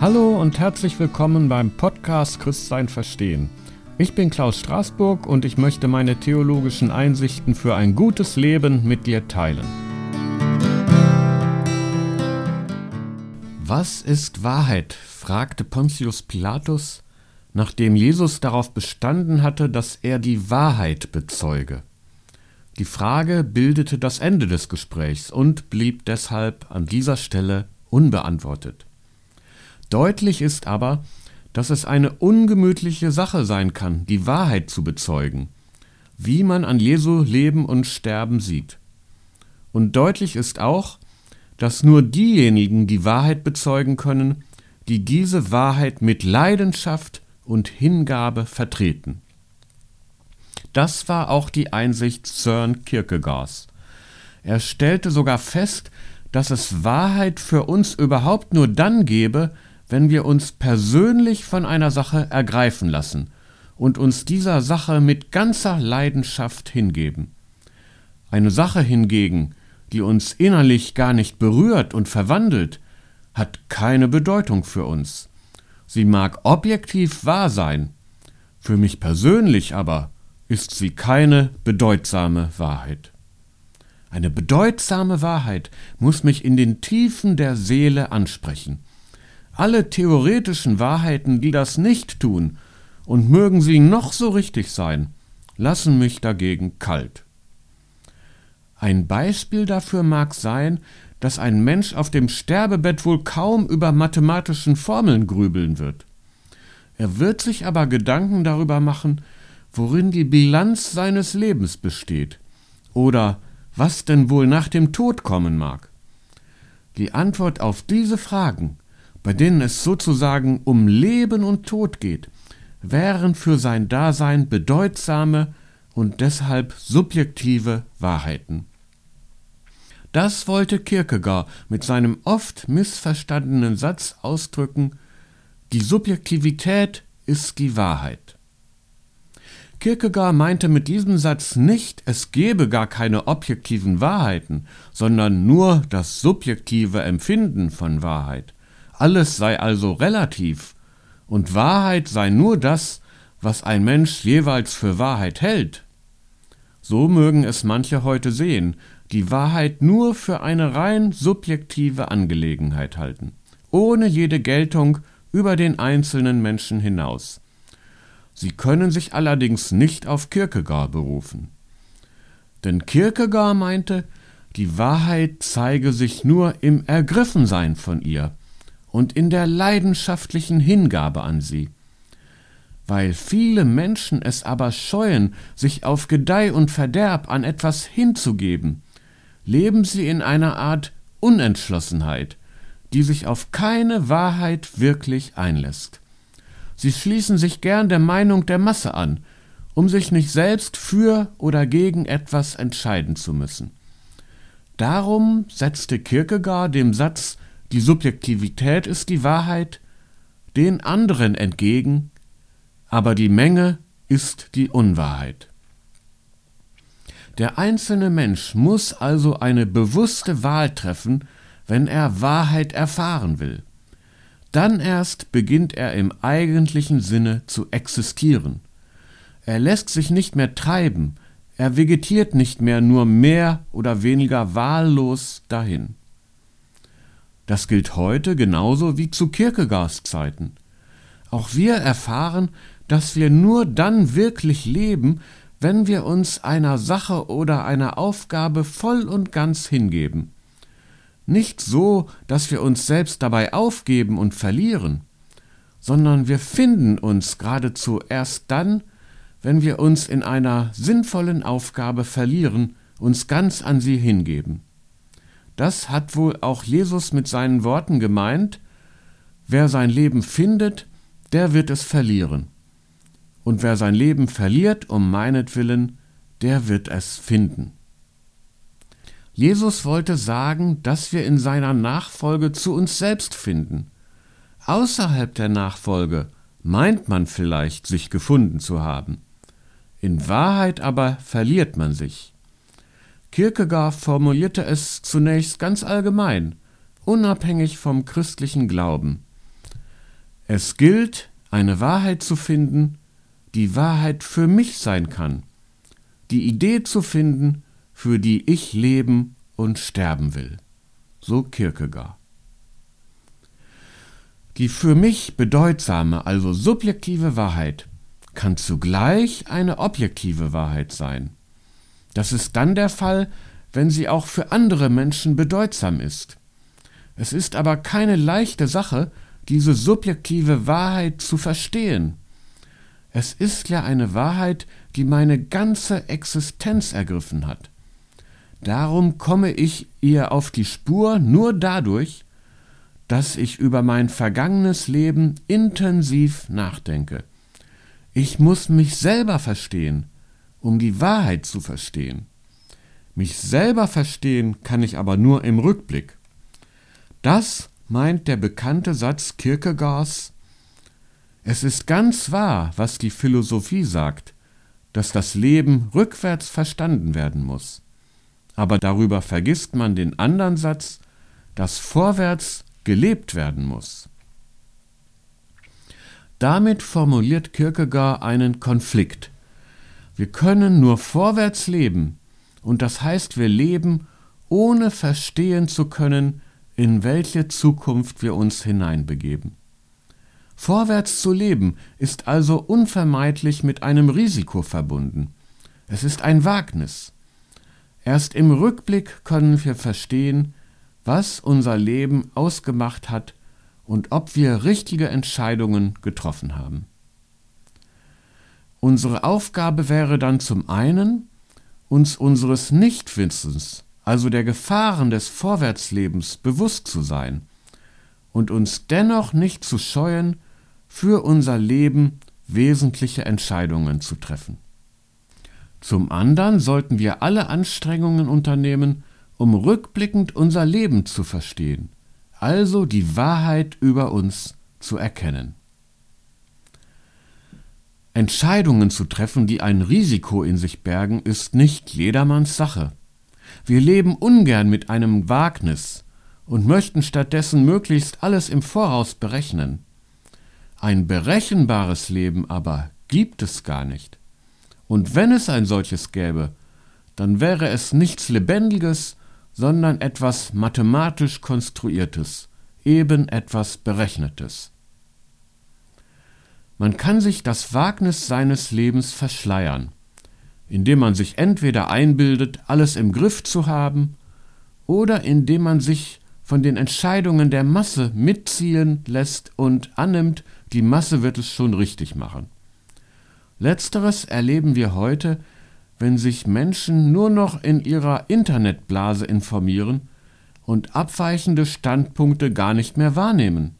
Hallo und herzlich willkommen beim Podcast Christsein verstehen. Ich bin Klaus Straßburg und ich möchte meine theologischen Einsichten für ein gutes Leben mit dir teilen. Was ist Wahrheit? fragte Pontius Pilatus, nachdem Jesus darauf bestanden hatte, dass er die Wahrheit bezeuge. Die Frage bildete das Ende des Gesprächs und blieb deshalb an dieser Stelle unbeantwortet. Deutlich ist aber, dass es eine ungemütliche Sache sein kann, die Wahrheit zu bezeugen, wie man an Jesu Leben und Sterben sieht. Und deutlich ist auch, dass nur diejenigen die Wahrheit bezeugen können, die diese Wahrheit mit Leidenschaft und Hingabe vertreten. Das war auch die Einsicht Søren Kierkegaards. Er stellte sogar fest, dass es Wahrheit für uns überhaupt nur dann gebe, wenn wir uns persönlich von einer Sache ergreifen lassen und uns dieser Sache mit ganzer Leidenschaft hingeben. Eine Sache hingegen, die uns innerlich gar nicht berührt und verwandelt, hat keine Bedeutung für uns. Sie mag objektiv wahr sein, für mich persönlich aber ist sie keine bedeutsame Wahrheit. Eine bedeutsame Wahrheit muss mich in den Tiefen der Seele ansprechen. Alle theoretischen Wahrheiten, die das nicht tun, und mögen sie noch so richtig sein, lassen mich dagegen kalt. Ein Beispiel dafür mag sein, dass ein Mensch auf dem Sterbebett wohl kaum über mathematischen Formeln grübeln wird. Er wird sich aber Gedanken darüber machen, worin die Bilanz seines Lebens besteht oder was denn wohl nach dem Tod kommen mag. Die Antwort auf diese Fragen bei denen es sozusagen um Leben und Tod geht, wären für sein Dasein bedeutsame und deshalb subjektive Wahrheiten. Das wollte Kierkegaard mit seinem oft missverstandenen Satz ausdrücken, die Subjektivität ist die Wahrheit. Kierkegaard meinte mit diesem Satz nicht, es gebe gar keine objektiven Wahrheiten, sondern nur das subjektive Empfinden von Wahrheit. Alles sei also relativ, und Wahrheit sei nur das, was ein Mensch jeweils für Wahrheit hält. So mögen es manche heute sehen, die Wahrheit nur für eine rein subjektive Angelegenheit halten, ohne jede Geltung über den einzelnen Menschen hinaus. Sie können sich allerdings nicht auf Kierkegaard berufen. Denn Kierkegaard meinte, die Wahrheit zeige sich nur im Ergriffensein von ihr, und in der leidenschaftlichen Hingabe an sie. Weil viele Menschen es aber scheuen, sich auf Gedeih und Verderb an etwas hinzugeben, leben sie in einer Art Unentschlossenheit, die sich auf keine Wahrheit wirklich einlässt. Sie schließen sich gern der Meinung der Masse an, um sich nicht selbst für oder gegen etwas entscheiden zu müssen. Darum setzte Kierkegaard dem Satz die Subjektivität ist die Wahrheit, den anderen entgegen, aber die Menge ist die Unwahrheit. Der einzelne Mensch muss also eine bewusste Wahl treffen, wenn er Wahrheit erfahren will. Dann erst beginnt er im eigentlichen Sinne zu existieren. Er lässt sich nicht mehr treiben, er vegetiert nicht mehr nur mehr oder weniger wahllos dahin. Das gilt heute genauso wie zu Kierkegaards Zeiten. Auch wir erfahren, dass wir nur dann wirklich leben, wenn wir uns einer Sache oder einer Aufgabe voll und ganz hingeben. Nicht so, dass wir uns selbst dabei aufgeben und verlieren, sondern wir finden uns geradezu erst dann, wenn wir uns in einer sinnvollen Aufgabe verlieren, uns ganz an sie hingeben. Das hat wohl auch Jesus mit seinen Worten gemeint, wer sein Leben findet, der wird es verlieren. Und wer sein Leben verliert um meinetwillen, der wird es finden. Jesus wollte sagen, dass wir in seiner Nachfolge zu uns selbst finden. Außerhalb der Nachfolge meint man vielleicht, sich gefunden zu haben. In Wahrheit aber verliert man sich. Kierkegaard formulierte es zunächst ganz allgemein, unabhängig vom christlichen Glauben. Es gilt, eine Wahrheit zu finden, die Wahrheit für mich sein kann, die Idee zu finden, für die ich leben und sterben will. So Kierkegaard. Die für mich bedeutsame, also subjektive Wahrheit kann zugleich eine objektive Wahrheit sein. Das ist dann der Fall, wenn sie auch für andere Menschen bedeutsam ist. Es ist aber keine leichte Sache, diese subjektive Wahrheit zu verstehen. Es ist ja eine Wahrheit, die meine ganze Existenz ergriffen hat. Darum komme ich ihr auf die Spur nur dadurch, dass ich über mein vergangenes Leben intensiv nachdenke. Ich muss mich selber verstehen, um die Wahrheit zu verstehen. Mich selber verstehen kann ich aber nur im Rückblick. Das meint der bekannte Satz Kierkegaards Es ist ganz wahr, was die Philosophie sagt, dass das Leben rückwärts verstanden werden muss. Aber darüber vergisst man den anderen Satz, dass vorwärts gelebt werden muss. Damit formuliert Kierkegaard einen Konflikt. Wir können nur vorwärts leben, und das heißt, wir leben, ohne verstehen zu können, in welche Zukunft wir uns hineinbegeben. Vorwärts zu leben ist also unvermeidlich mit einem Risiko verbunden. Es ist ein Wagnis. Erst im Rückblick können wir verstehen, was unser Leben ausgemacht hat und ob wir richtige Entscheidungen getroffen haben. Unsere Aufgabe wäre dann zum einen, uns unseres Nichtwissens, also der Gefahren des Vorwärtslebens, bewusst zu sein und uns dennoch nicht zu scheuen, für unser Leben wesentliche Entscheidungen zu treffen. Zum anderen sollten wir alle Anstrengungen unternehmen, um rückblickend unser Leben zu verstehen also die Wahrheit über uns zu erkennen. Entscheidungen zu treffen, die ein Risiko in sich bergen, ist nicht jedermanns Sache. Wir leben ungern mit einem Wagnis und möchten stattdessen möglichst alles im Voraus berechnen. Ein berechenbares Leben aber gibt es gar nicht. Und wenn es ein solches gäbe, dann wäre es nichts Lebendiges, sondern etwas mathematisch Konstruiertes, eben etwas Berechnetes. Man kann sich das Wagnis seines Lebens verschleiern, indem man sich entweder einbildet, alles im Griff zu haben, oder indem man sich von den Entscheidungen der Masse mitziehen lässt und annimmt, die Masse wird es schon richtig machen. Letzteres erleben wir heute wenn sich Menschen nur noch in ihrer Internetblase informieren und abweichende Standpunkte gar nicht mehr wahrnehmen.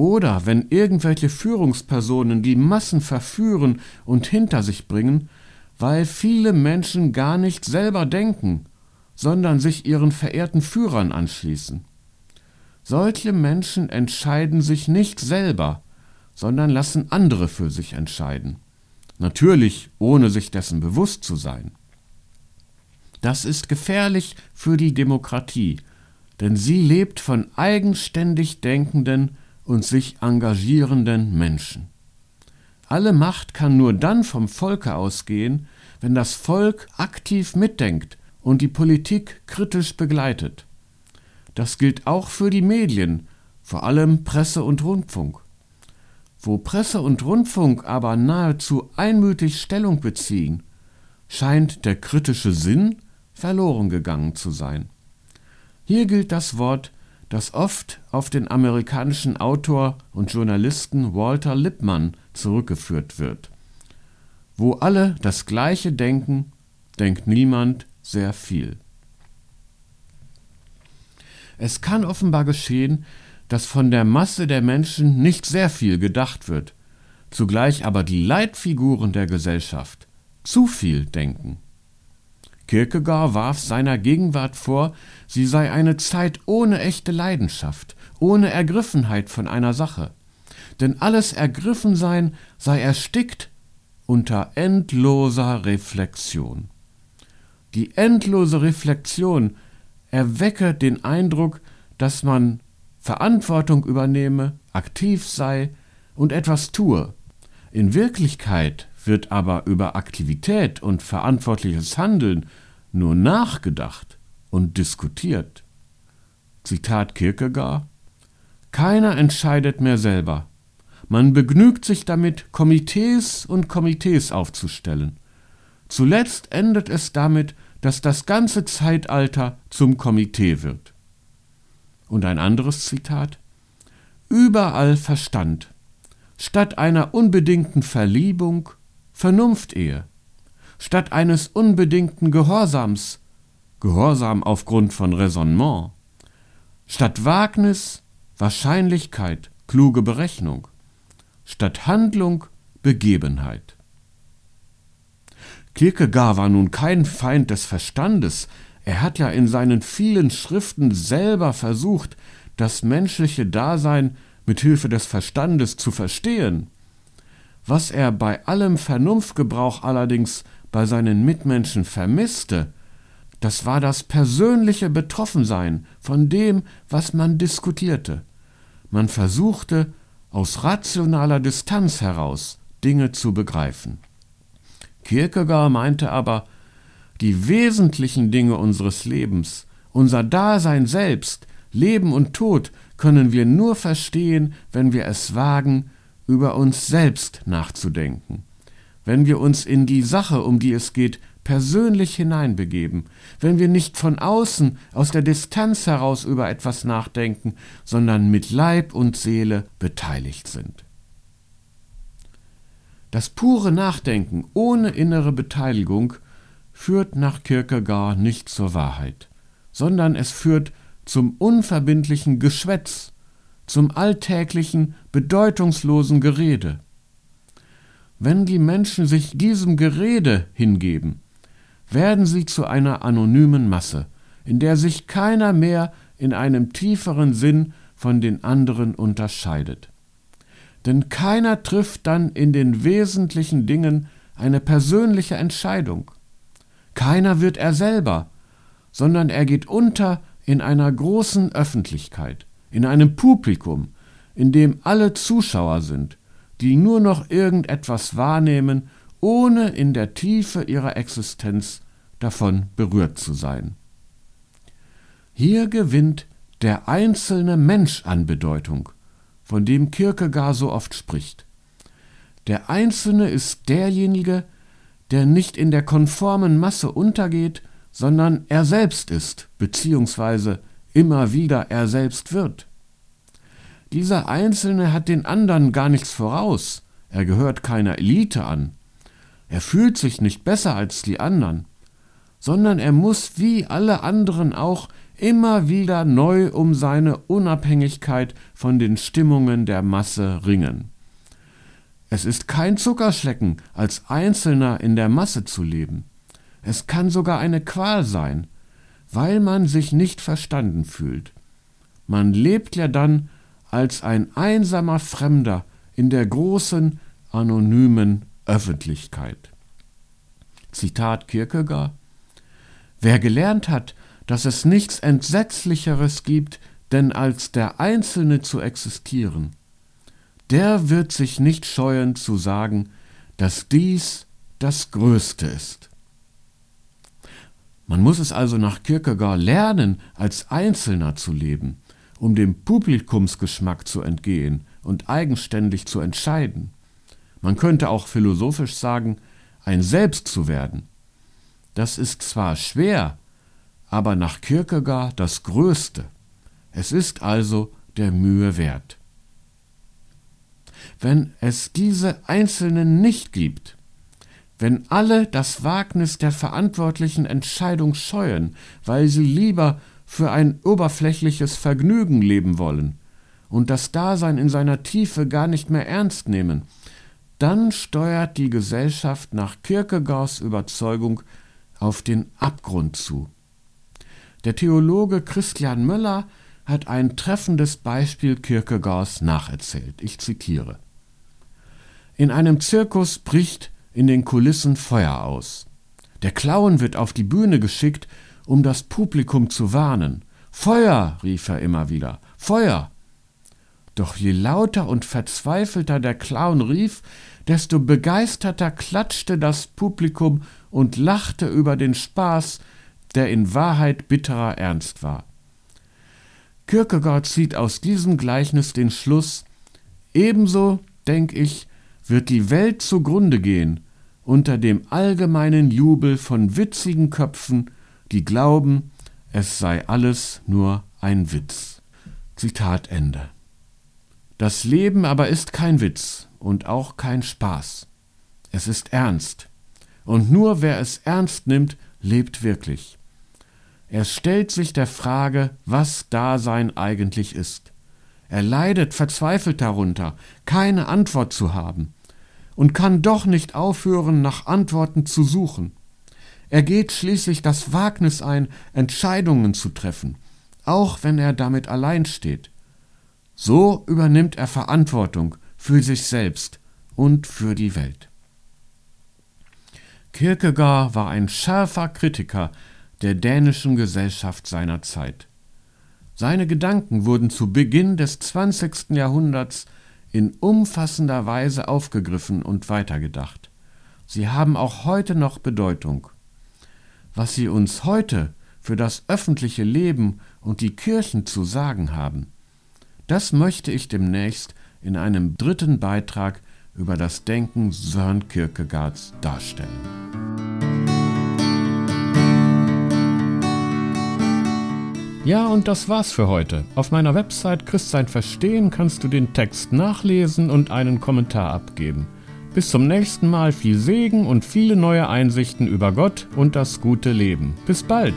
Oder wenn irgendwelche Führungspersonen die Massen verführen und hinter sich bringen, weil viele Menschen gar nicht selber denken, sondern sich ihren verehrten Führern anschließen. Solche Menschen entscheiden sich nicht selber, sondern lassen andere für sich entscheiden natürlich ohne sich dessen bewusst zu sein. Das ist gefährlich für die Demokratie, denn sie lebt von eigenständig denkenden und sich engagierenden Menschen. Alle Macht kann nur dann vom Volke ausgehen, wenn das Volk aktiv mitdenkt und die Politik kritisch begleitet. Das gilt auch für die Medien, vor allem Presse und Rundfunk. Wo Presse und Rundfunk aber nahezu einmütig Stellung beziehen, scheint der kritische Sinn verloren gegangen zu sein. Hier gilt das Wort, das oft auf den amerikanischen Autor und Journalisten Walter Lippmann zurückgeführt wird. Wo alle das Gleiche denken, denkt niemand sehr viel. Es kann offenbar geschehen, dass von der Masse der Menschen nicht sehr viel gedacht wird, zugleich aber die Leitfiguren der Gesellschaft zu viel denken. Kierkegaard warf seiner Gegenwart vor, sie sei eine Zeit ohne echte Leidenschaft, ohne Ergriffenheit von einer Sache. Denn alles Ergriffensein sei erstickt unter endloser Reflexion. Die endlose Reflexion erwecke den Eindruck, dass man Verantwortung übernehme, aktiv sei und etwas tue. In Wirklichkeit wird aber über Aktivität und verantwortliches Handeln nur nachgedacht und diskutiert. Zitat Kierkegaard Keiner entscheidet mehr selber. Man begnügt sich damit, Komitees und Komitees aufzustellen. Zuletzt endet es damit, dass das ganze Zeitalter zum Komitee wird. Und ein anderes Zitat Überall Verstand, statt einer unbedingten Verliebung Vernunftehe, statt eines unbedingten Gehorsams Gehorsam aufgrund von Raisonnement, statt Wagnis Wahrscheinlichkeit, kluge Berechnung, statt Handlung Begebenheit. Kierkegaard war nun kein Feind des Verstandes, er hat ja in seinen vielen Schriften selber versucht, das menschliche Dasein mit Hilfe des Verstandes zu verstehen. Was er bei allem Vernunftgebrauch allerdings bei seinen Mitmenschen vermisste, das war das persönliche Betroffensein von dem, was man diskutierte. Man versuchte, aus rationaler Distanz heraus Dinge zu begreifen. Kierkegaard meinte aber, die wesentlichen Dinge unseres Lebens, unser Dasein selbst, Leben und Tod können wir nur verstehen, wenn wir es wagen, über uns selbst nachzudenken, wenn wir uns in die Sache, um die es geht, persönlich hineinbegeben, wenn wir nicht von außen, aus der Distanz heraus über etwas nachdenken, sondern mit Leib und Seele beteiligt sind. Das pure Nachdenken ohne innere Beteiligung führt nach Kierkegaard nicht zur Wahrheit, sondern es führt zum unverbindlichen Geschwätz, zum alltäglichen, bedeutungslosen Gerede. Wenn die Menschen sich diesem Gerede hingeben, werden sie zu einer anonymen Masse, in der sich keiner mehr in einem tieferen Sinn von den anderen unterscheidet. Denn keiner trifft dann in den wesentlichen Dingen eine persönliche Entscheidung. Keiner wird er selber, sondern er geht unter in einer großen Öffentlichkeit, in einem Publikum, in dem alle Zuschauer sind, die nur noch irgendetwas wahrnehmen, ohne in der Tiefe ihrer Existenz davon berührt zu sein. Hier gewinnt der einzelne Mensch an Bedeutung, von dem Kierkegaard so oft spricht. Der Einzelne ist derjenige, der nicht in der konformen Masse untergeht, sondern er selbst ist, beziehungsweise immer wieder er selbst wird. Dieser Einzelne hat den anderen gar nichts voraus, er gehört keiner Elite an, er fühlt sich nicht besser als die anderen, sondern er muss wie alle anderen auch immer wieder neu um seine Unabhängigkeit von den Stimmungen der Masse ringen. Es ist kein Zuckerschlecken, als Einzelner in der Masse zu leben. Es kann sogar eine Qual sein, weil man sich nicht verstanden fühlt. Man lebt ja dann als ein einsamer Fremder in der großen, anonymen Öffentlichkeit. Zitat Kierkegaard Wer gelernt hat, dass es nichts Entsetzlicheres gibt, denn als der Einzelne zu existieren, der wird sich nicht scheuen zu sagen, dass dies das Größte ist. Man muss es also nach Kierkegaard lernen, als Einzelner zu leben, um dem Publikumsgeschmack zu entgehen und eigenständig zu entscheiden. Man könnte auch philosophisch sagen, ein Selbst zu werden. Das ist zwar schwer, aber nach Kierkegaard das Größte. Es ist also der Mühe wert. Wenn es diese Einzelnen nicht gibt, wenn alle das Wagnis der verantwortlichen Entscheidung scheuen, weil sie lieber für ein oberflächliches Vergnügen leben wollen und das Dasein in seiner Tiefe gar nicht mehr ernst nehmen, dann steuert die Gesellschaft nach Kierkegaards Überzeugung auf den Abgrund zu. Der Theologe Christian Möller hat ein treffendes Beispiel Kierkegaards nacherzählt. Ich zitiere. In einem Zirkus bricht in den Kulissen Feuer aus. Der Clown wird auf die Bühne geschickt, um das Publikum zu warnen. Feuer, rief er immer wieder, Feuer. Doch je lauter und verzweifelter der Clown rief, desto begeisterter klatschte das Publikum und lachte über den Spaß, der in Wahrheit bitterer Ernst war. Kierkegaard zieht aus diesem Gleichnis den Schluss, ebenso, denk ich, wird die Welt zugrunde gehen unter dem allgemeinen Jubel von witzigen Köpfen, die glauben, es sei alles nur ein Witz. Zitat Ende. Das Leben aber ist kein Witz und auch kein Spaß. Es ist ernst. Und nur wer es ernst nimmt, lebt wirklich. Er stellt sich der Frage, was Dasein eigentlich ist. Er leidet verzweifelt darunter, keine Antwort zu haben, und kann doch nicht aufhören, nach Antworten zu suchen. Er geht schließlich das Wagnis ein, Entscheidungen zu treffen, auch wenn er damit allein steht. So übernimmt er Verantwortung für sich selbst und für die Welt. Kierkegaard war ein scharfer Kritiker der dänischen Gesellschaft seiner Zeit. Seine Gedanken wurden zu Beginn des 20. Jahrhunderts in umfassender Weise aufgegriffen und weitergedacht. Sie haben auch heute noch Bedeutung. Was sie uns heute für das öffentliche Leben und die Kirchen zu sagen haben, das möchte ich demnächst in einem dritten Beitrag über das Denken Sören Kierkegaards darstellen. Ja, und das war's für heute. Auf meiner Website Christsein Verstehen kannst du den Text nachlesen und einen Kommentar abgeben. Bis zum nächsten Mal viel Segen und viele neue Einsichten über Gott und das gute Leben. Bis bald!